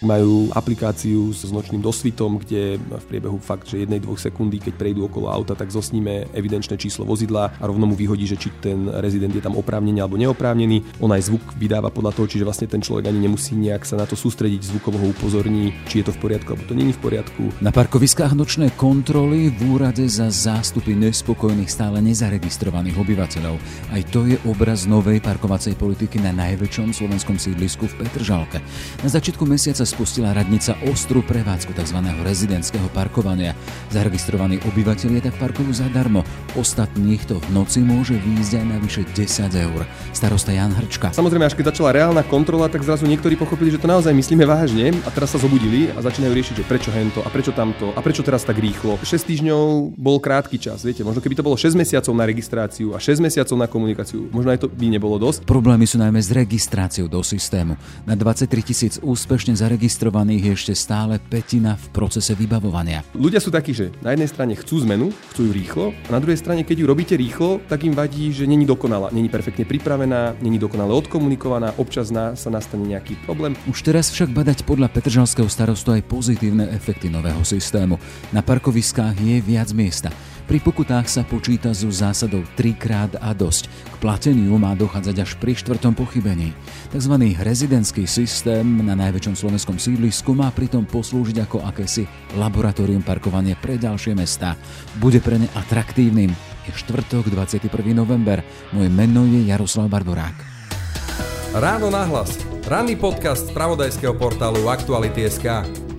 Majú aplikáciu s nočným dosvitom, kde v priebehu fakt, že jednej, dvoch sekundy, keď prejdú okolo auta, tak zosníme evidenčné číslo vozidla a rovno mu vyhodí, že či ten rezident je tam oprávnený alebo neoprávnený. On aj zvuk vydáva podľa toho, čiže vlastne ten človek ani nemusí nejak sa na to sústrediť, zvukovo ho upozorní, či je to v poriadku alebo to není v poriadku. Na parkoviskách nočné kontroly v úrade za zástupy nespokojných stále nezaregistrovaných obyvateľov. Aj to je obraz novej parkovacej politiky na najväčšom slovenskom sídlisku v Petržalke. Na začiatku mesiaca spustila radnica ostru prevádzku tzv. rezidentského parkovania. Zaregistrovaní obyvateľia tak parkujú zadarmo. Ostatných to v noci môže výjsť aj na vyše 10 eur. Starosta Jan Hrčka. Samozrejme, až keď začala reálna kontrola, tak zrazu niektorí pochopili, že to naozaj myslíme vážne a teraz sa zobudili a začínajú riešiť, že prečo hento a prečo tamto a prečo teraz tak rýchlo. 6 týždňov bol krátky čas, viete, možno keby to bolo 6 mesiacov na registráciu a 6 mesiacov na komunikáciu, možno aj to by nebolo dosť. Problémy sú najmä s registráciou do systému. Na 23 tisíc úspešne zaregistrovaných je ešte stále petina v procese vybavovania. Ľudia sú takí, že na jednej strane chcú zmenu, chcú ju rýchlo, a na druhej strane, keď ju robíte rýchlo, tak im vadí, že není dokonalá, není perfektne pripravená, není dokonale odkomunikovaná, občas na, sa nastane nejaký problém. Už teraz však badať podľa Petržalského starostu aj pozitívne efekty nového systému. Na parkoviskách je viac miesta. Pri pokutách sa počíta so zásadou 3 krát a dosť. K plateniu má dochádzať až pri štvrtom pochybení. Takzvaný rezidentský systém na najväčšom slovenskom sídlisku má pritom poslúžiť ako akési laboratórium parkovania pre ďalšie mesta. Bude pre ne atraktívnym. Je štvrtok, 21. november. Moje meno je Jaroslav Barborák. Ráno nahlas. Ranný podcast z pravodajského portálu Aktuality.sk.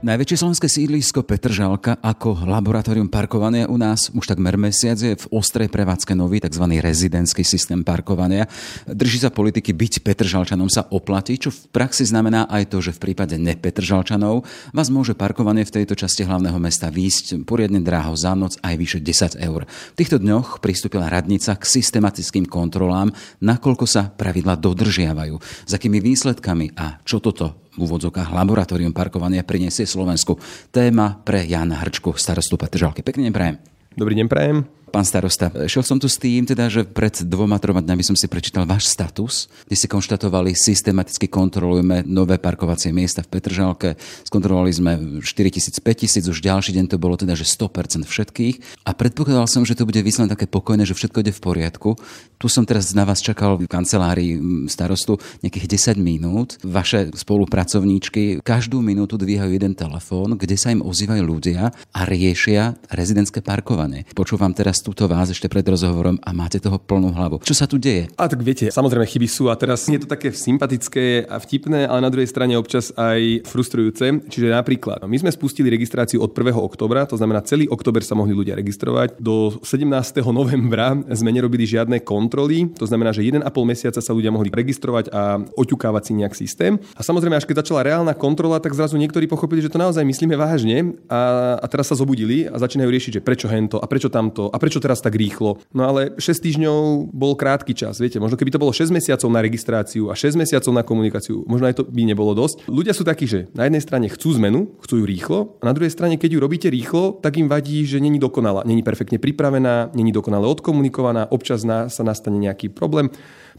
Najväčšie slovenské sídlisko Petržalka ako laboratórium parkovania u nás už takmer mesiac je v ostrej prevádzke nový tzv. rezidentský systém parkovania. Drží sa politiky byť Petržalčanom sa oplatí, čo v praxi znamená aj to, že v prípade nepetržalčanov vás môže parkovanie v tejto časti hlavného mesta výjsť poriadne dráho za noc aj vyše 10 eur. V týchto dňoch pristúpila radnica k systematickým kontrolám, nakoľko sa pravidla dodržiavajú, s akými výsledkami a čo toto v úvodzokách laboratórium parkovania priniesie Slovensku. Téma pre Jana Hrčku, starostu Petržalky. Pekne prajem. Dobrý deň, prajem. Pán starosta, šiel som tu s tým, teda, že pred dvoma, troma dňami som si prečítal váš status, kde si konštatovali, systematicky kontrolujeme nové parkovacie miesta v Petržalke, skontrolovali sme 4 tisíc, 5 tisíc, už ďalší deň to bolo teda, že 100% všetkých a predpokladal som, že to bude vyslené také pokojné, že všetko ide v poriadku. Tu som teraz na vás čakal v kancelárii starostu nejakých 10 minút. Vaše spolupracovníčky každú minútu dvíhajú jeden telefón, kde sa im ozývajú ľudia a riešia rezidentské parkovanie. Počúvam teraz túto vás ešte pred rozhovorom a máte toho plnú hlavu. Čo sa tu deje? A tak viete, samozrejme chyby sú a teraz je to také sympatické a vtipné, ale na druhej strane občas aj frustrujúce. Čiže napríklad, my sme spustili registráciu od 1. oktobra, to znamená celý október sa mohli ľudia registrovať. Do 17. novembra sme nerobili žiadne kontroly, to znamená, že 1,5 mesiaca sa ľudia mohli registrovať a oťukávať si nejak systém. A samozrejme, až keď začala reálna kontrola, tak zrazu niektorí pochopili, že to naozaj myslíme vážne a, a teraz sa zobudili a začínajú riešiť, že prečo hento a prečo tamto a prečo prečo teraz tak rýchlo? No ale 6 týždňov bol krátky čas, viete, možno keby to bolo 6 mesiacov na registráciu a 6 mesiacov na komunikáciu, možno aj to by nebolo dosť. Ľudia sú takí, že na jednej strane chcú zmenu, chcú ju rýchlo, a na druhej strane, keď ju robíte rýchlo, tak im vadí, že není dokonalá, není perfektne pripravená, není dokonale odkomunikovaná, občas sa nastane nejaký problém.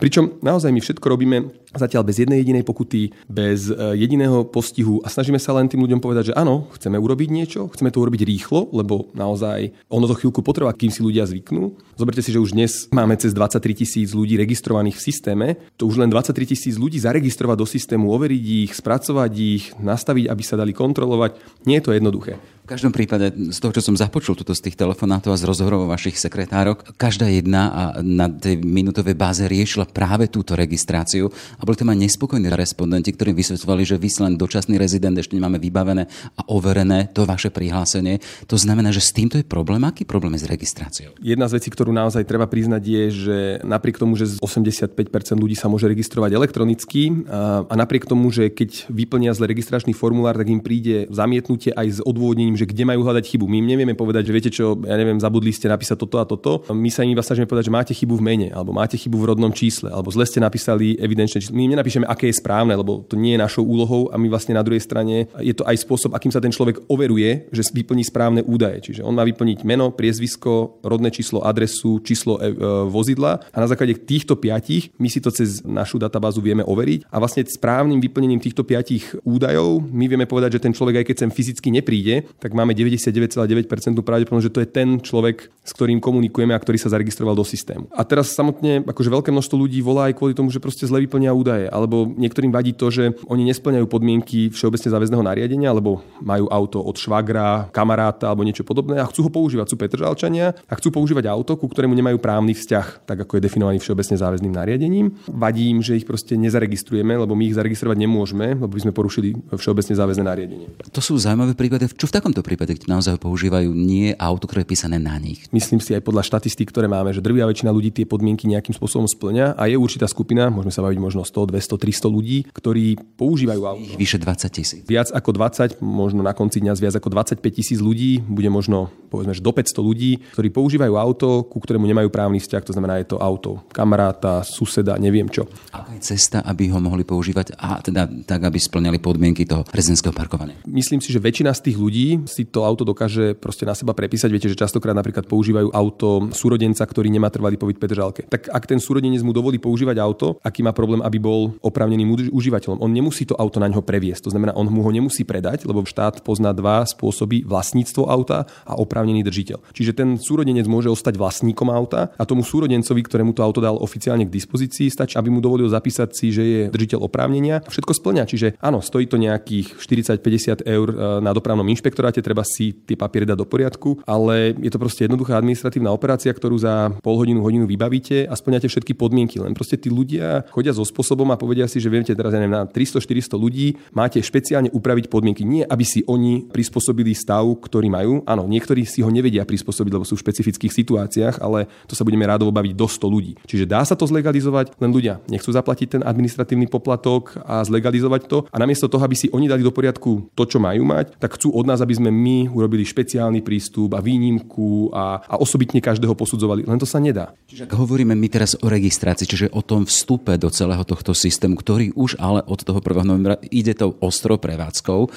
Pričom naozaj my všetko robíme zatiaľ bez jednej jedinej pokuty, bez e, jediného postihu a snažíme sa len tým ľuďom povedať, že áno, chceme urobiť niečo, chceme to urobiť rýchlo, lebo naozaj ono to chvíľku potrvá, kým si ľudia zvyknú. Zoberte si, že už dnes máme cez 23 tisíc ľudí registrovaných v systéme. To už len 23 tisíc ľudí zaregistrovať do systému, overiť ich, spracovať ich, nastaviť, aby sa dali kontrolovať. Nie je to jednoduché. V každom prípade, z toho, čo som započul tuto z tých telefonátov a z rozhovorov vašich sekretárok, každá jedna a na tej minútovej báze riešila práve túto registráciu a boli tam aj nespokojní respondenti, ktorí vysvetovali, že vy len dočasný rezident ešte nemáme vybavené a overené to vaše prihlásenie. To znamená, že s týmto je problém. Aký problém je s registráciou? Jedna z vecí, ktorú naozaj treba priznať, je, že napriek tomu, že 85% ľudí sa môže registrovať elektronicky a, napriek tomu, že keď vyplnia zle registračný formulár, tak im príde zamietnutie aj s odôvodnením im, že kde majú hľadať chybu. My im nevieme povedať, že viete čo, ja neviem, zabudli ste napísať toto a toto. My sa im iba snažíme povedať, že máte chybu v mene, alebo máte chybu v rodnom čísle, alebo zle ste napísali evidenčné číslo. My im nenapíšeme, aké je správne, lebo to nie je našou úlohou a my vlastne na druhej strane je to aj spôsob, akým sa ten človek overuje, že vyplní správne údaje. Čiže on má vyplniť meno, priezvisko, rodné číslo, adresu, číslo e, e, vozidla a na základe týchto piatich my si to cez našu databázu vieme overiť a vlastne správnym vyplnením týchto piatich údajov my vieme povedať, že ten človek aj keď sem fyzicky nepríde, tak máme 99,9% pravdepodobnosť, že to je ten človek, s ktorým komunikujeme a ktorý sa zaregistroval do systému. A teraz samotne akože veľké množstvo ľudí volá aj kvôli tomu, že proste zle vyplnia údaje, alebo niektorým vadí to, že oni nesplňajú podmienky všeobecne záväzného nariadenia, alebo majú auto od švagra, kamaráta alebo niečo podobné a chcú ho používať, sú Petržalčania a chcú používať auto, ku ktorému nemajú právny vzťah, tak ako je definovaný všeobecne záväzným nariadením. Vadí im, že ich proste nezaregistrujeme, lebo my ich zaregistrovať nemôžeme, lebo by sme porušili všeobecne záväzné nariadenie. To sú zaujímavé prípady. Čo v takomto prípade, keď naozaj používajú nie auto, ktoré je písané na nich? Myslím si aj podľa štatistík, ktoré máme, že drvia väčšina ľudí tie podmienky nejakým spôsobom splňa a je určitá skupina, môžeme sa baviť možno 100, 200, 300 ľudí, ktorí používajú auto. Ich vyše 20 tisíc. Viac ako 20, možno na konci dňa viac ako 25 tisíc ľudí, bude možno povedzme, že do 500 ľudí, ktorí používajú auto, ku ktorému nemajú právny vzťah, to znamená, je to auto kamaráta, suseda, neviem čo. Aká je cesta, aby ho mohli používať a teda tak, aby splňali podmienky toho prezidentského parkovania? Myslím si, že väčšina z tých ľudí si to auto dokáže proste na seba prepísať. Viete, že častokrát napríklad používajú auto súrodenca, ktorý nemá trvalý pobyt v Petržalke. Tak ak ten súrodenec mu dovolí používať auto, aký má problém, aby bol oprávneným užívateľom, on nemusí to auto na ňo previesť. To znamená, on mu ho nemusí predať, lebo štát pozná dva spôsoby vlastníctvo auta a oprávnený držiteľ. Čiže ten súrodenec môže ostať vlastníkom auta a tomu súrodencovi, ktorému to auto dal oficiálne k dispozícii, stačí, aby mu dovolil zapísať si, že je držiteľ oprávnenia. Všetko splňa. Čiže áno, stojí to nejakých 40-50 eur e, na dopravnom inšpektoráte, treba si tie papiere dať do poriadku, ale je to proste jednoduchá administratívna operácia, ktorú za pol hodinu, hodinu vybavíte a splňate všetky podmienky. Len proste tí ľudia chodia so spôsobom a povedia si, že viete, teraz ja neviem, na 300-400 ľudí máte špeciálne upraviť podmienky. Nie, aby si oni prispôsobili stav, ktorý majú. Áno, niektorí si ho nevedia prispôsobiť, lebo sú v špecifických situáciách, ale to sa budeme rádovo baviť do 100 ľudí. Čiže dá sa to zlegalizovať, len ľudia nechcú zaplatiť ten administratívny poplatok a zlegalizovať to. A namiesto toho, aby si oni dali do poriadku to, čo majú mať, tak chcú od nás, aby sme my urobili špeciálny prístup a výnimku a, a osobitne každého posudzovali. Len to sa nedá. Čiže ak hovoríme my teraz o registrácii, čiže o tom vstupe do celého tohto systému, ktorý už ale od toho 1. novembra ide tou ostro prevádzkou, e,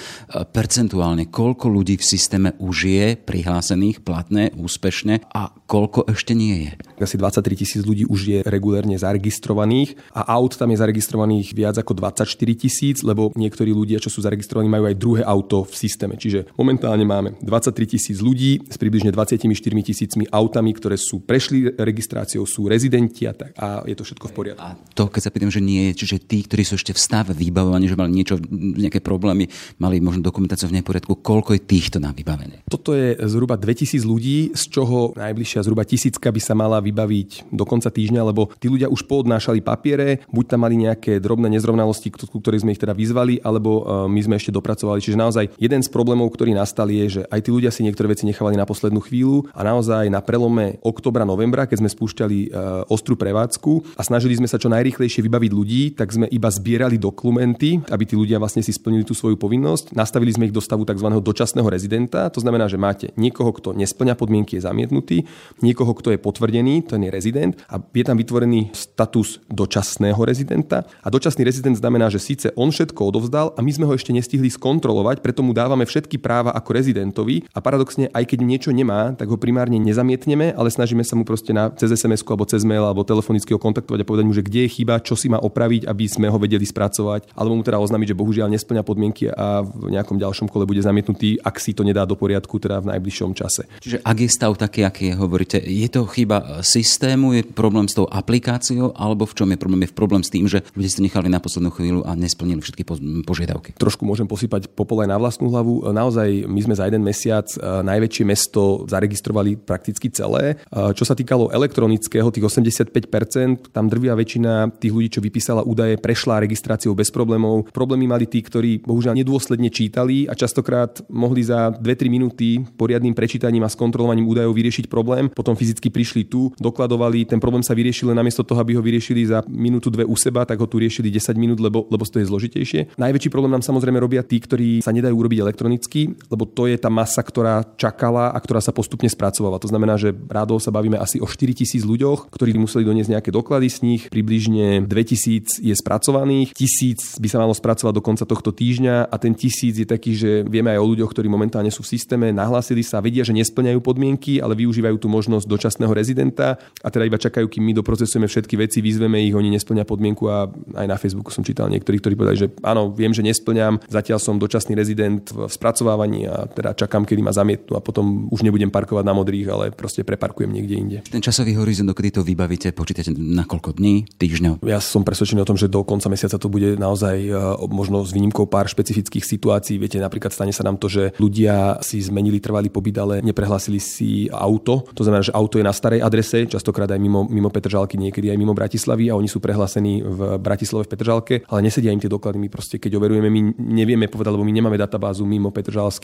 percentuálne koľko ľudí v systéme už je prihlásených, platné, úspešne a koľko ešte nie je? Asi 23 tisíc ľudí už je regulérne zaregistrovaných a aut tam je zaregistrovaných viac ako 24 tisíc, lebo niektorí ľudia, čo sú zaregistrovaní, majú aj druhé auto v systéme. Čiže momentálne máme 23 tisíc ľudí s približne 24 tisícmi autami, ktoré sú prešli registráciou, sú rezidenti a tak. A je to všetko v poriadku. A to, keď sa pýtam, že nie čiže tí, ktorí sú ešte v stave vybavovaní, že mali niečo, nejaké problémy, mali možno dokumentáciu v neporiadku, koľko je týchto na vybavenie? Toto je zhruba 2000 ľudí, z čoho najbližšia zhruba tisícka by sa mala vybaviť do konca týždňa, lebo tí ľudia už poodnášali papiere, buď tam mali nejaké drobné nezrovnalosti, ku ktorých sme ich teda vyzvali, alebo e, my sme ešte dopracovali. Čiže naozaj jeden z problémov, ktorý nastal je, že aj tí ľudia si niektoré veci nechávali na poslednú chvíľu a naozaj na prelome oktobra, novembra, keď sme spúšťali e, ostrú prevádzku a snažili sme sa čo najrýchlejšie vybaviť ľudí, tak sme iba zbierali dokumenty, aby tí ľudia vlastne si splnili tú svoju povinnosť. Nastavili sme ich do stavu tzv. dočasného rezidenta, to znamená, že máte niekoho, kto nesplňa podmienky, je zamietnutý, niekoho, kto je potvrdený, ten je rezident a je tam vytvorený status dočasného rezidenta. A dočasný rezident znamená, že síce on všetko odovzdal a my sme ho ešte nestihli skontrolovať, preto mu dávame všetky práva ako rezidentovi a paradoxne, aj keď niečo nemá, tak ho primárne nezamietneme, ale snažíme sa mu proste na, cez SMS alebo cez mail alebo telefonicky ho kontaktovať a povedať mu, že kde je chyba, čo si má opraviť, aby sme ho vedeli spracovať, alebo mu teda oznámiť, že bohužiaľ nesplňa podmienky a v nejakom ďalšom kole bude zamietnutý, ak si to nedá do poriadku teda v najbližšom čase. Čiže ak je stav taký, aký je, hovoríte, je to chyba systému, je problém s tou aplikáciou, alebo v čom je problém? Je problém s tým, že ľudia si to nechali na poslednú chvíľu a nesplnili všetky požiadavky. Trošku môžem posypať popol aj na vlastnú hlavu. Naozaj my sme za jeden mesiac e, najväčšie mesto zaregistrovali prakticky celé. E, čo sa týkalo elektronického, tých 85%, tam drvia väčšina tých ľudí, čo vypísala údaje, prešla registráciou bez problémov. Problémy mali tí, ktorí bohužiaľ nedôsledne čítali a častokrát mohli za 2-3 minúty poriadnym prečítaním a skontrolovaním údajov vyriešiť problém. Potom fyzicky prišli tu, dokladovali, ten problém sa vyriešil len namiesto toho, aby ho vyriešili za minútu, dve u seba, tak ho tu riešili 10 minút, lebo, lebo to je zložitejšie. Najväčší problém nám samozrejme robia tí, ktorí sa nedajú urobiť elektronicky lebo to je tá masa, ktorá čakala a ktorá sa postupne spracovala. To znamená, že rádo sa bavíme asi o 4 tisíc ľuďoch, ktorí museli doniesť nejaké doklady z nich, približne 2000 je spracovaných, 1000 by sa malo spracovať do konca tohto týždňa a ten tisíc je taký, že vieme aj o ľuďoch, ktorí momentálne sú v systéme, nahlásili sa, vedia, že nesplňajú podmienky, ale využívajú tú možnosť dočasného rezidenta a teda iba čakajú, kým my doprocesujeme všetky veci, vyzveme ich, oni nesplňa podmienku a aj na Facebooku som čítal niektorí, ktorí povedali, že áno, viem, že nesplňam, zatiaľ som dočasný rezident v spracovávaní a teda čakám, kedy ma zamietnú a potom už nebudem parkovať na modrých, ale proste preparkujem niekde inde. Ten časový horizont, kedy to vybavíte, počítate na koľko dní, týždňov? Ja som presvedčený o tom, že do konca mesiaca to bude naozaj e, možno s výnimkou pár špecifických situácií. Viete, napríklad stane sa nám to, že ľudia si zmenili trvalý pobyt, ale neprehlásili si auto. To znamená, že auto je na starej adrese, častokrát aj mimo, mimo Petržalky, niekedy aj mimo Bratislavy a oni sú prehlásení v Bratislave v Petržalke, ale nesedia im tie doklady. My proste, keď overujeme, my nevieme povedať, lebo my nemáme databázu mimo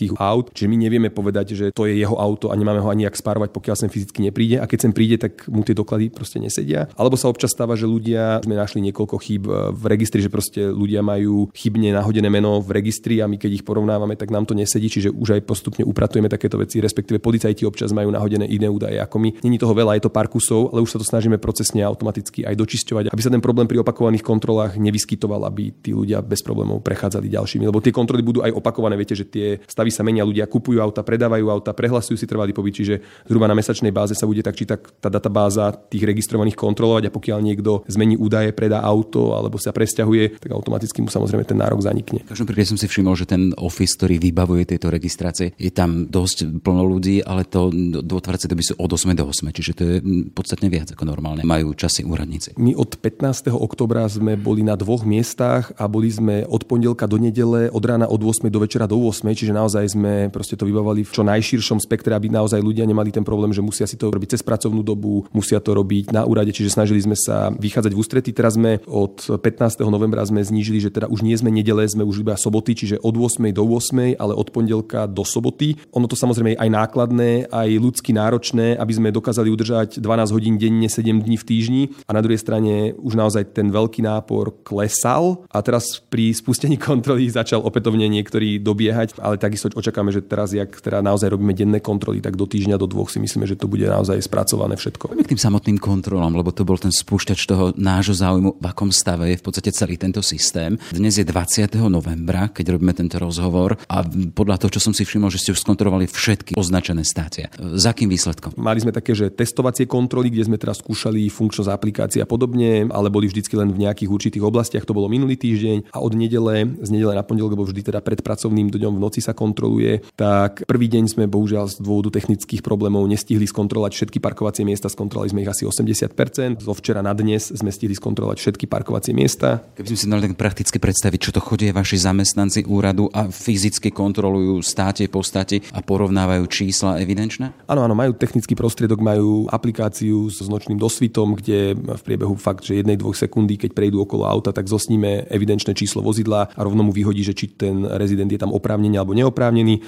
Petržalských aut, čiže my nevieme povedať, že to je jeho auto a nemáme ho ani jak spárovať, pokiaľ sem fyzicky nepríde. A keď sem príde, tak mu tie doklady proste nesedia. Alebo sa občas stáva, že ľudia, sme našli niekoľko chýb v registri, že proste ľudia majú chybne nahodené meno v registri a my keď ich porovnávame, tak nám to nesedí, čiže už aj postupne upratujeme takéto veci, respektíve policajti občas majú nahodené iné údaje ako my. Není toho veľa, je to pár kusov, ale už sa to snažíme procesne automaticky aj dočisťovať, aby sa ten problém pri opakovaných kontrolách nevyskytoval, aby tí ľudia bez problémov prechádzali ďalšími. Lebo tie kontroly budú aj opakované, viete, že tie stavy sa menia, ľudia kupujú auta, predávajú auta, prehlasujú si trvalý pobyt, čiže zhruba na mesačnej báze sa bude tak či tak tá databáza tých registrovaných kontrolovať a pokiaľ niekto zmení údaje, predá auto alebo sa presťahuje, tak automaticky mu samozrejme ten nárok zanikne. V každom prípade som si všimol, že ten office, ktorý vybavuje tieto registrácie, je tam dosť plno ľudí, ale to do otváracie doby sú od 8 do 8, čiže to je podstatne viac ako normálne. Majú časy úradníci. My od 15. oktobra sme boli na dvoch miestach a boli sme od pondelka do nedele, od rána od 8 do večera do 8, čiže naozaj sme proste to vybavovali v čo najširšom spektre, aby naozaj ľudia nemali ten problém, že musia si to robiť cez pracovnú dobu, musia to robiť na úrade, čiže snažili sme sa vychádzať v ústretí. Teraz sme od 15. novembra sme znížili, že teda už nie sme nedele, sme už iba soboty, čiže od 8 do 8, ale od pondelka do soboty. Ono to samozrejme je aj nákladné, aj ľudsky náročné, aby sme dokázali udržať 12 hodín denne, 7 dní v týždni a na druhej strane už naozaj ten veľký nápor klesal a teraz pri spustení kontroly začal opätovne niektorí dobiehať, ale takisto očakáme, že teraz, jak teda naozaj robíme denné kontroly, tak do týždňa, do dvoch si myslíme, že to bude naozaj spracované všetko. Poďme k tým samotným kontrolám, lebo to bol ten spúšťač toho nášho záujmu, v akom stave je v podstate celý tento systém. Dnes je 20. novembra, keď robíme tento rozhovor a podľa toho, čo som si všimol, že ste už skontrolovali všetky označené stácie. Za akým výsledkom? Mali sme také, že testovacie kontroly, kde sme teraz skúšali funkčnosť aplikácie a podobne, ale boli vždycky len v nejakých určitých oblastiach. To bolo minulý týždeň a od nedele, z nedele na pondelok, lebo vždy teda pred pracovným dňom v noci sa kontroluje, tak prvý deň sme bohužiaľ z dôvodu technických problémov nestihli skontrolovať všetky parkovacie miesta, skontrolovali sme ich asi 80%. Zo včera na dnes sme stihli skontrolovať všetky parkovacie miesta. Keby sme si mali tak prakticky predstaviť, čo to chodí vaši zamestnanci úradu a fyzicky kontrolujú státe, postate a porovnávajú čísla evidenčné? Áno, áno, majú technický prostriedok, majú aplikáciu s nočným dosvitom, kde v priebehu fakt, že jednej, dvoch sekundy, keď prejdú okolo auta, tak zosníme evidenčné číslo vozidla a rovno mu vyhodí, že či ten rezident je tam oprávnený alebo neoprávnený.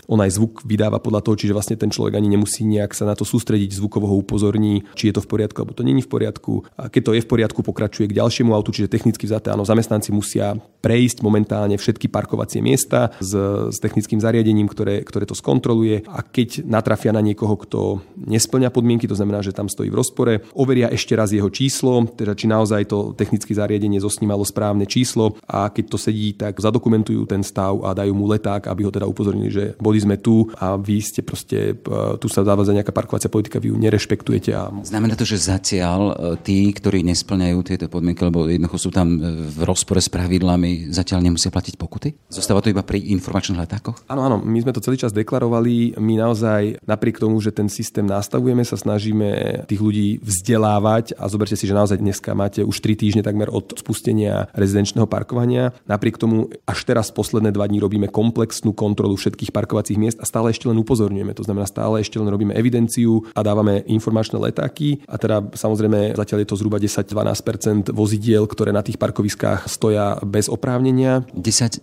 On aj zvuk vydáva podľa toho, čiže vlastne ten človek ani nemusí nejak sa na to sústrediť, zvukovo ho upozorní, či je to v poriadku alebo to není v poriadku. A keď to je v poriadku, pokračuje k ďalšiemu autu, čiže technicky vzaté, áno, zamestnanci musia prejsť momentálne všetky parkovacie miesta s, s technickým zariadením, ktoré, ktoré to skontroluje. A keď natrafia na niekoho, kto nesplňa podmienky, to znamená, že tam stojí v rozpore, overia ešte raz jeho číslo, teda či naozaj to technické zariadenie zosnímalo správne číslo. A keď to sedí, tak zadokumentujú ten stav a dajú mu leták, aby ho teda upozornili, že boli sme tu a vy ste proste, e, tu sa zavádza nejaká parkovacia politika, vy ju nerešpektujete. A... Znamená to, že zatiaľ e, tí, ktorí nesplňajú tieto podmienky, lebo jednoducho sú tam e, v rozpore s pravidlami, zatiaľ nemusia platiť pokuty? Zostáva to iba pri informačných letákoch? Áno, áno, my sme to celý čas deklarovali. My naozaj, napriek tomu, že ten systém nastavujeme, sa snažíme tých ľudí vzdelávať a zoberte si, že naozaj dneska máte už 3 týždne takmer od spustenia rezidenčného parkovania. Napriek tomu až teraz posledné dva dní robíme komplexnú kontrolu všetkých parkovacích miest a stále ešte len upozorňujeme. To znamená, stále ešte len robíme evidenciu a dávame informačné letáky. A teda samozrejme zatiaľ je to zhruba 10-12% vozidiel, ktoré na tých parkoviskách stoja bez oprávnenia. 10-12%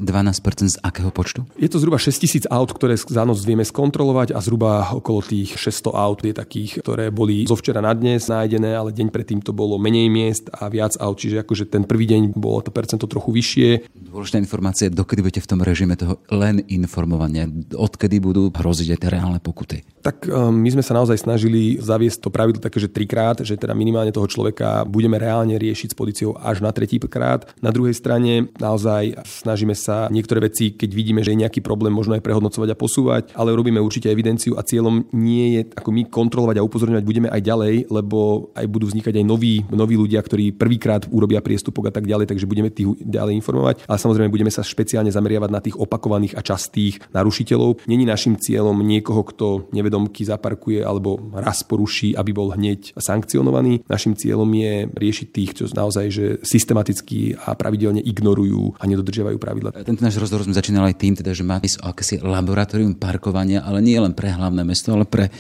z akého počtu? Je to zhruba 6000 aut, ktoré za noc vieme skontrolovať a zhruba okolo tých 600 aut je takých, ktoré boli zo včera na dnes nájdené, ale deň predtým to bolo menej miest a viac aut, čiže akože ten prvý deň bolo to percento trochu vyššie. Dôležitá informácia, dokedy budete v tom režime toho len informovania konkrétne? Odkedy budú hroziť aj tie reálne pokuty? Tak um, my sme sa naozaj snažili zaviesť to pravidlo také, že trikrát, že teda minimálne toho človeka budeme reálne riešiť s policiou až na tretí krát. Na druhej strane naozaj snažíme sa niektoré veci, keď vidíme, že je nejaký problém, možno aj prehodnocovať a posúvať, ale robíme určite evidenciu a cieľom nie je ako my kontrolovať a upozorňovať budeme aj ďalej, lebo aj budú vznikať aj noví, noví ľudia, ktorí prvýkrát urobia priestupok a tak ďalej, takže budeme tých ďalej informovať. Ale samozrejme budeme sa špeciálne zameriavať na tých opakovaných a častých narušiteľov. Není našim cieľom niekoho, kto nevedomky zaparkuje alebo raz poruší, aby bol hneď sankcionovaný. Našim cieľom je riešiť tých, čo naozaj že systematicky a pravidelne ignorujú a nedodržiavajú pravidla. Tento náš rozhovor sme začínali aj tým, teda, že má ísť o akési laboratórium parkovania, ale nie len pre hlavné mesto, ale pre e,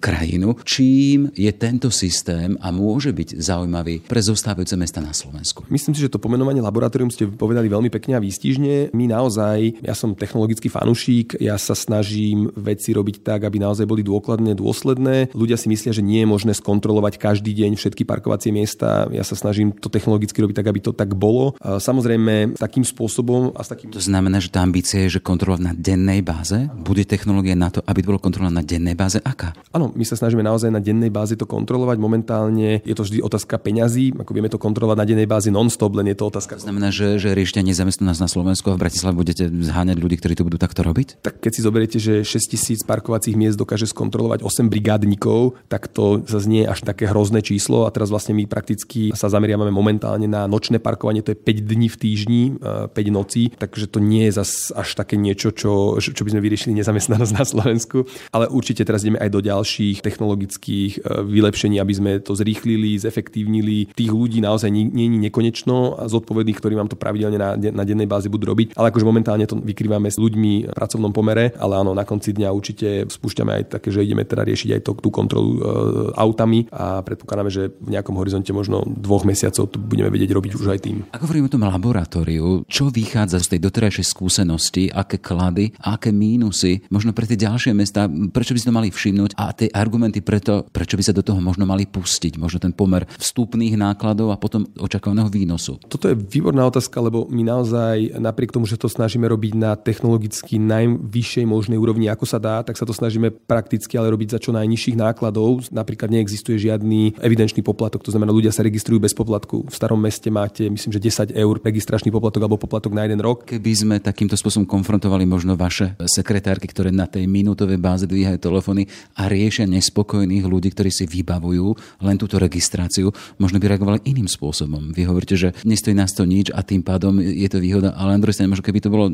krajinu. Čím je tento systém a môže byť zaujímavý pre zostávajúce mesta na Slovensku? Myslím si, že to pomenovanie laboratórium ste povedali veľmi pekne a výstižne. My naozaj, ja som technologický ja sa snažím veci robiť tak, aby naozaj boli dôkladne dôsledné. Ľudia si myslia, že nie je možné skontrolovať každý deň všetky parkovacie miesta. Ja sa snažím to technologicky robiť tak, aby to tak bolo. Samozrejme, takým spôsobom a s takým... To znamená, že tá ambícia je, že kontrolovať na dennej báze? Bude technológia na to, aby to bolo kontrolované na dennej báze? Aká? Áno, my sa snažíme naozaj na dennej báze to kontrolovať. Momentálne je to vždy otázka peňazí. Ako vieme to kontrolovať na dennej báze non-stop, len je to otázka. To znamená, že, že riešite nezamestnanosť na Slovensku a v Bratislave budete zháňať ľudí, ktorí to budú takto robiť? Tak keď si zoberiete, že 6 tisíc parkovacích miest dokáže skontrolovať 8 brigádnikov, tak to zase nie je až také hrozné číslo. A teraz vlastne my prakticky sa zameriavame momentálne na nočné parkovanie, to je 5 dní v týždni, 5 e, nocí, takže to nie je zase až také niečo, čo, čo by sme vyriešili nezamestnanosť na Slovensku, ale určite teraz ideme aj do ďalších technologických e, vylepšení, aby sme to zrýchlili, zefektívnili. Tých ľudí naozaj nie je nekonečno a zodpovedných, ktorí vám to pravidelne na, na dennej báze budú robiť, ale akože momentálne to vykrývame s ľuďmi v pracovnom pomere, ale áno, na konci dňa určite spúšťame aj také, že ideme teda riešiť aj to, tú kontrolu e, autami a predpokladáme, že v nejakom horizonte možno dvoch mesiacov to budeme vedieť robiť už aj tým. Ako hovoríme o tom laboratóriu, čo vychádza z tej doterajšej skúsenosti, aké klady, aké mínusy, možno pre tie ďalšie mesta, prečo by si to mali všimnúť a tie argumenty preto, prečo by sa do toho možno mali pustiť, možno ten pomer vstupných nákladov a potom očakávaného výnosu. Toto je výborná otázka, lebo my naozaj napriek tomu, že to snažíme robiť na technologicky najvyššej možnej úrovni, ako sa dá, tak sa to snažíme prakticky, ale robiť za čo najnižších nákladov. Napríklad neexistuje žiadny evidenčný poplatok, to znamená, ľudia sa registrujú bez poplatku. V starom meste máte, myslím, že 10 eur registračný poplatok alebo poplatok na jeden rok. Keby sme takýmto spôsobom konfrontovali možno vaše sekretárky, ktoré na tej minútovej báze dvíhajú telefóny a riešia nespokojných ľudí, ktorí si vybavujú len túto registráciu, možno by reagovali iným spôsobom. Vy hovoríte, že nestojí nás to nič a tým pádom je to výhoda, ale na druhej strane, možno keby to bolo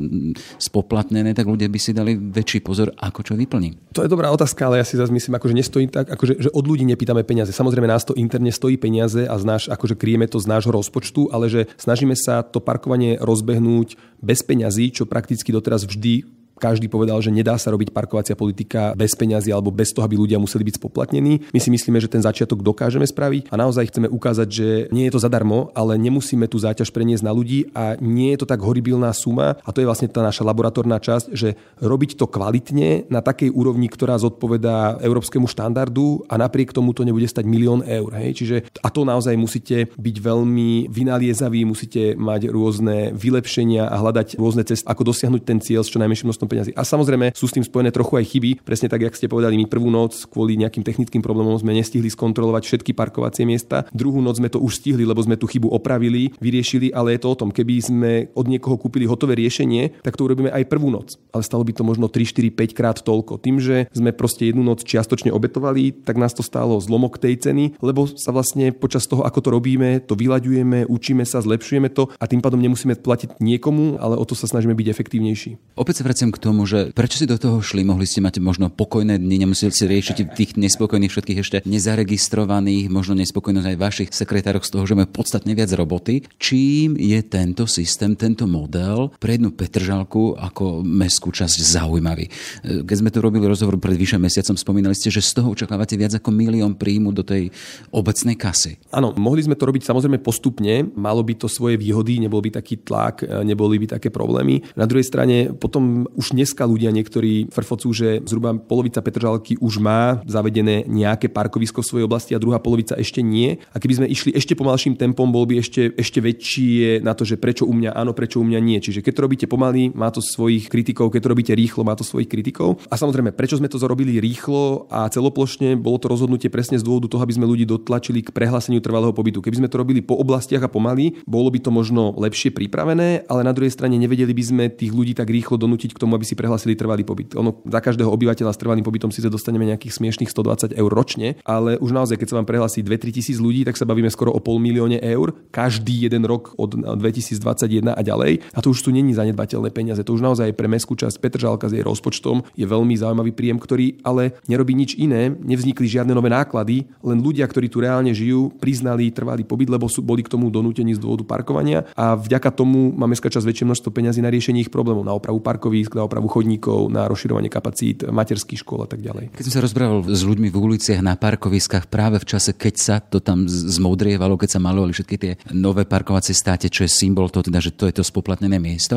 spoplatnené, tak ľudia by si dali väčší pozor, ako čo vyplní. To je dobrá otázka, ale ja si zase myslím, akože nestojí tak, akože, že od ľudí nepýtame peniaze. Samozrejme nás to interne stojí peniaze a znáš, akože kryjeme to z nášho rozpočtu, ale že snažíme sa to parkovanie rozbehnúť bez peňazí, čo prakticky doteraz vždy každý povedal, že nedá sa robiť parkovacia politika bez peňazí alebo bez toho, aby ľudia museli byť spoplatnení. My si myslíme, že ten začiatok dokážeme spraviť a naozaj chceme ukázať, že nie je to zadarmo, ale nemusíme tú záťaž preniesť na ľudí a nie je to tak horibilná suma a to je vlastne tá naša laboratórna časť, že robiť to kvalitne na takej úrovni, ktorá zodpovedá európskemu štandardu a napriek tomu to nebude stať milión eur. Hej? Čiže a to naozaj musíte byť veľmi vynaliezaví, musíte mať rôzne vylepšenia a hľadať rôzne cesty, ako dosiahnuť ten cieľ s čo najmenším množstvom peňazí. A samozrejme sú s tým spojené trochu aj chyby. Presne tak, jak ste povedali, my prvú noc kvôli nejakým technickým problémom sme nestihli skontrolovať všetky parkovacie miesta. Druhú noc sme to už stihli, lebo sme tú chybu opravili, vyriešili, ale je to o tom, keby sme od niekoho kúpili hotové riešenie, tak to urobíme aj prvú noc. Ale stalo by to možno 3, 4, 5 krát toľko. Tým, že sme proste jednu noc čiastočne obetovali, tak nás to stálo zlomok tej ceny, lebo sa vlastne počas toho, ako to robíme, to vyľaďujeme, učíme sa, zlepšujeme to a tým pádom nemusíme platiť niekomu, ale o to sa snažíme byť efektívnejší. Opäť sa vraciam k tomu, že prečo si do toho šli? Mohli ste mať možno pokojné dni, nemuseli ste riešiť tých nespokojných všetkých ešte nezaregistrovaných, možno nespokojnosť aj vašich sekretárov z toho, že máme podstatne viac roboty. Čím je tento systém, tento model pre jednu Petržalku ako mestskú časť zaujímavý? Keď sme tu robili rozhovor pred vyše mesiacom, spomínali ste, že z toho očakávate viac ako milión príjmu do tej obecnej kasy. Áno, mohli sme to robiť samozrejme postupne, malo by to svoje výhody, nebol by taký tlak, neboli by také problémy. Na druhej strane potom už dneska ľudia niektorí frfocú, že zhruba polovica Petržalky už má zavedené nejaké parkovisko v svojej oblasti a druhá polovica ešte nie. A keby sme išli ešte pomalším tempom, bol by ešte, ešte väčší na to, že prečo u mňa áno, prečo u mňa nie. Čiže keď to robíte pomaly, má to svojich kritikov, keď to robíte rýchlo, má to svojich kritikov. A samozrejme, prečo sme to zarobili rýchlo a celoplošne, bolo to rozhodnutie presne z dôvodu toho, aby sme ľudí dotlačili k prehláseniu trvalého pobytu. Keby sme to robili po oblastiach a pomaly, bolo by to možno lepšie pripravené, ale na druhej strane nevedeli by sme tých ľudí tak rýchlo donútiť k tomu, aby si prehlásili trvalý pobyt. Ono za každého obyvateľa s trvalým pobytom si dostaneme nejakých smiešných 120 eur ročne, ale už naozaj, keď sa vám prehlási 2-3 tisíc ľudí, tak sa bavíme skoro o pol milióne eur každý jeden rok od 2021 a ďalej. A to už sú není zanedbateľné peniaze. To už naozaj pre mestskú časť Petržalka s jej rozpočtom je veľmi zaujímavý príjem, ktorý ale nerobí nič iné, nevznikli žiadne nové náklady, len ľudia, ktorí tu reálne žijú, priznali trvalý pobyt, lebo sú, boli k tomu donútení z dôvodu parkovania a vďaka tomu má mestská časť väčšie množstvo peňazí na riešenie ich problémov, na opravu parkovísk, na opravu chodníkov, na rozširovanie kapacít materských škôl a tak ďalej. Keď som sa rozprával s ľuďmi v uliciach na parkoviskách práve v čase, keď sa to tam zmodrievalo, keď sa malovali všetky tie nové parkovacie státe, čo je symbol toho, teda, že to je to spoplatnené miesto,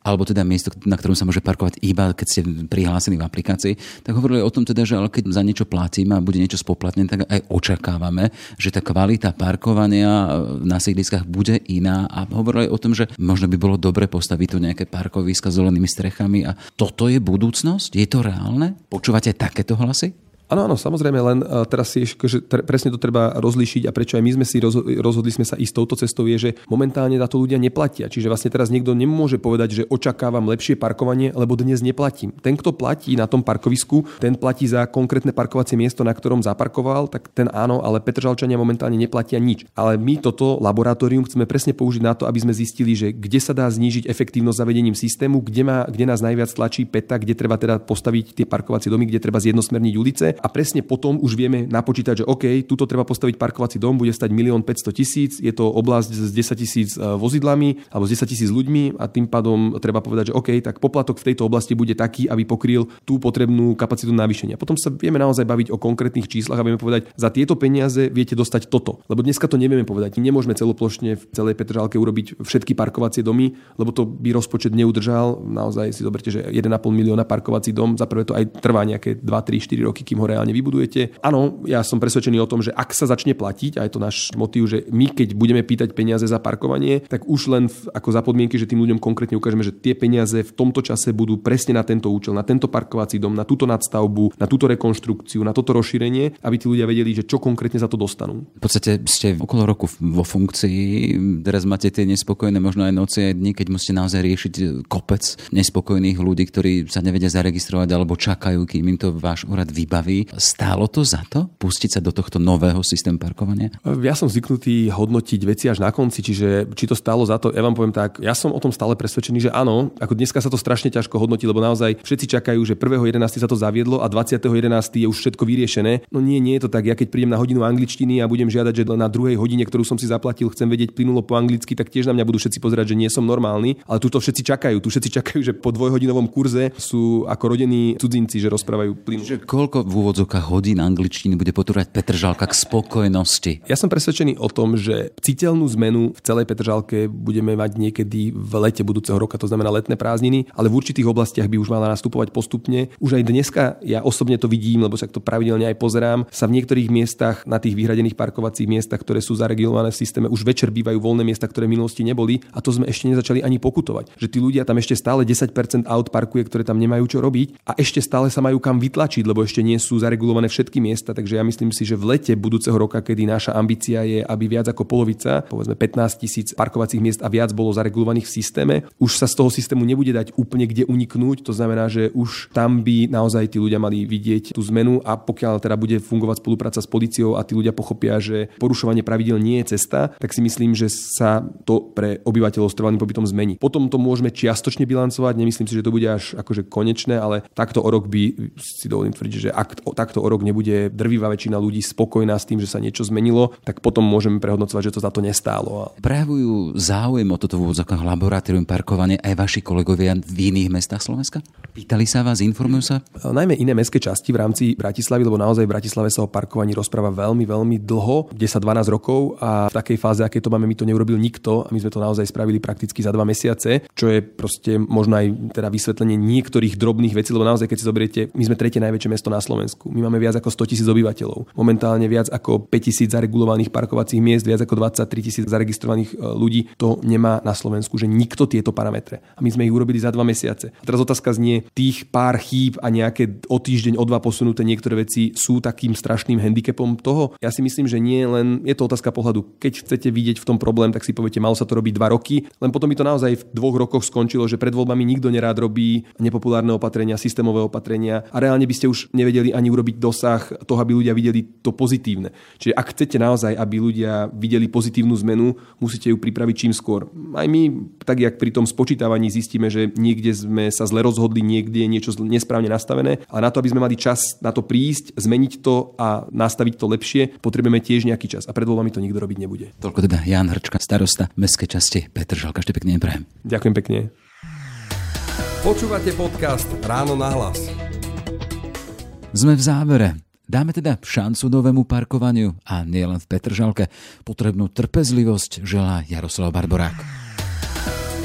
alebo teda miesto, na ktorom sa môže parkovať iba, keď ste prihlásení v aplikácii, tak hovorili o tom teda, že ale keď za niečo platíme a bude niečo spoplatnené, tak aj očakávame, že tá kvalita parkovania na sídliskách bude iná a hovorili o tom, že možno by bolo dobre postaviť tu nejaké parkoviska s zelenými strechami a toto je budúcnosť? Je to reálne? Počúvate takéto hlasy? Áno, áno, samozrejme, len e, teraz si že tre, presne to treba rozlíšiť a prečo aj my sme si rozhodli sme sa ísť touto cestou je, že momentálne na to ľudia neplatia. Čiže vlastne teraz niekto nemôže povedať, že očakávam lepšie parkovanie, lebo dnes neplatím. Ten, kto platí na tom parkovisku, ten platí za konkrétne parkovacie miesto, na ktorom zaparkoval, tak ten áno, ale Petržalčania momentálne neplatia nič. Ale my toto laboratórium chceme presne použiť na to, aby sme zistili, že kde sa dá znížiť efektívnosť zavedením systému, kde, má, kde nás najviac tlačí peta, kde treba teda postaviť tie parkovacie domy, kde treba zjednosmerniť ulice a presne potom už vieme napočítať, že OK, tuto treba postaviť parkovací dom, bude stať 1 500 tisíc, je to oblasť s 10 tisíc e, vozidlami alebo s 10 tisíc ľuďmi a tým pádom treba povedať, že OK, tak poplatok v tejto oblasti bude taký, aby pokryl tú potrebnú kapacitu navýšenia. Potom sa vieme naozaj baviť o konkrétnych číslach a vieme povedať, za tieto peniaze viete dostať toto. Lebo dneska to nevieme povedať. Nemôžeme celoplošne v celej Petržalke urobiť všetky parkovacie domy, lebo to by rozpočet neudržal. Naozaj si zoberte, že 1,5 milióna parkovací dom, za prvé to aj trvá nejaké 2, 3, 4 roky, kým ho reálne vybudujete. Áno, ja som presvedčený o tom, že ak sa začne platiť, a je to náš motív, že my keď budeme pýtať peniaze za parkovanie, tak už len ako za podmienky, že tým ľuďom konkrétne ukážeme, že tie peniaze v tomto čase budú presne na tento účel, na tento parkovací dom, na túto nadstavbu, na túto rekonštrukciu, na toto rozšírenie, aby tí ľudia vedeli, že čo konkrétne za to dostanú. V podstate ste okolo roku vo funkcii, teraz máte tie nespokojné možno aj noci aj dni, keď musíte naozaj riešiť kopec nespokojných ľudí, ktorí sa nevedia zaregistrovať alebo čakajú, kým im to váš úrad vybaví. Stálo to za to pustiť sa do tohto nového systému parkovania? Ja som zvyknutý hodnotiť veci až na konci, čiže či to stálo za to, ja vám poviem tak, ja som o tom stále presvedčený, že áno, ako dneska sa to strašne ťažko hodnotí, lebo naozaj všetci čakajú, že 1.11. sa to zaviedlo a 20.11. je už všetko vyriešené. No nie, nie je to tak. Ja keď prídem na hodinu angličtiny a budem žiadať, že na druhej hodine, ktorú som si zaplatil, chcem vedieť plynulo po anglicky, tak tiež na mňa budú všetci pozerať, že nie som normálny, ale tu to všetci čakajú. Tu všetci čakajú, že po dvojhodinovom kurze sú ako rodení cudzinci, že rozprávajú plynulo. Že koľko v úvodzokách hodín angličtiny bude potúrať Petržalka k spokojnosti. Ja som presvedčený o tom, že citeľnú zmenu v celej Petržalke budeme mať niekedy v lete budúceho roka, to znamená letné prázdniny, ale v určitých oblastiach by už mala nastupovať postupne. Už aj dneska ja osobne to vidím, lebo sa to pravidelne aj pozerám, sa v niektorých miestach na tých vyhradených parkovacích miestach, ktoré sú zaregulované v systéme, už večer bývajú voľné miesta, ktoré v minulosti neboli a to sme ešte nezačali ani pokutovať. Že tí ľudia tam ešte stále 10% aut parkuje, ktoré tam nemajú čo robiť a ešte stále sa majú kam vytlačiť, lebo ešte nie sú zaregulované všetky miesta, takže ja myslím si, že v lete budúceho roka, kedy naša ambícia je, aby viac ako polovica, povedzme 15 tisíc parkovacích miest a viac bolo zaregulovaných v systéme, už sa z toho systému nebude dať úplne kde uniknúť. To znamená, že už tam by naozaj tí ľudia mali vidieť tú zmenu a pokiaľ teda bude fungovať spolupráca s policiou a tí ľudia pochopia, že porušovanie pravidel nie je cesta, tak si myslím, že sa to pre obyvateľov s trvalým pobytom zmení. Potom to môžeme čiastočne bilancovať, nemyslím si, že to bude až akože konečné, ale takto o rok by si dovolím tvrdiť, že ak fakt takto o rok nebude drvivá väčšina ľudí spokojná s tým, že sa niečo zmenilo, tak potom môžeme prehodnocovať, že to za to nestálo. Prejavujú záujem o toto v úvodzokách laboratórium parkovanie aj vaši kolegovia v iných mestách Slovenska? Pýtali sa vás, informujú sa? Najmä iné mestské časti v rámci Bratislavy, lebo naozaj v Bratislave sa o parkovaní rozpráva veľmi, veľmi dlho, 10-12 rokov a v takej fáze, aké to máme, my to neurobil nikto a my sme to naozaj spravili prakticky za dva mesiace, čo je proste možno aj teda vysvetlenie niektorých drobných vecí, lebo naozaj, keď si zoberiete, my sme tretie najväčšie mesto na Slovensku. My máme viac ako 100 tisíc obyvateľov. Momentálne viac ako 5 tisíc zaregulovaných parkovacích miest, viac ako 23 tisíc zaregistrovaných e, ľudí. To nemá na Slovensku, že nikto tieto parametre. A my sme ich urobili za dva mesiace. A teraz otázka znie, tých pár chýb a nejaké o týždeň, o dva posunuté niektoré veci sú takým strašným handicapom toho? Ja si myslím, že nie, len je to otázka pohľadu. Keď chcete vidieť v tom problém, tak si poviete, malo sa to robiť dva roky, len potom by to naozaj v dvoch rokoch skončilo, že pred voľbami nikto nerád robí nepopulárne opatrenia, systémové opatrenia a reálne by ste už nevedeli ani urobiť dosah toho, aby ľudia videli to pozitívne. Čiže ak chcete naozaj, aby ľudia videli pozitívnu zmenu, musíte ju pripraviť čím skôr. Aj my, tak jak pri tom spočítavaní zistíme, že niekde sme sa zle rozhodli, niekde je niečo nesprávne nastavené, ale na to, aby sme mali čas na to prísť, zmeniť to a nastaviť to lepšie, potrebujeme tiež nejaký čas a pred voľbami to nikto robiť nebude. Toľko teda Jan Hrčka, starosta mestskej časti Petr Žalka. Ešte pekne neprajem. Ďakujem pekne. Počúvate podcast Ráno na hlas. Sme v závere. Dáme teda šancu novému parkovaniu a nielen v Petržalke. Potrebnú trpezlivosť želá Jaroslav Barborák.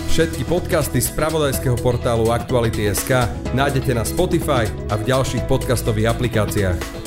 Všetky podcasty z pravodajského portálu Aktuality.sk nájdete na Spotify a v ďalších podcastových aplikáciách.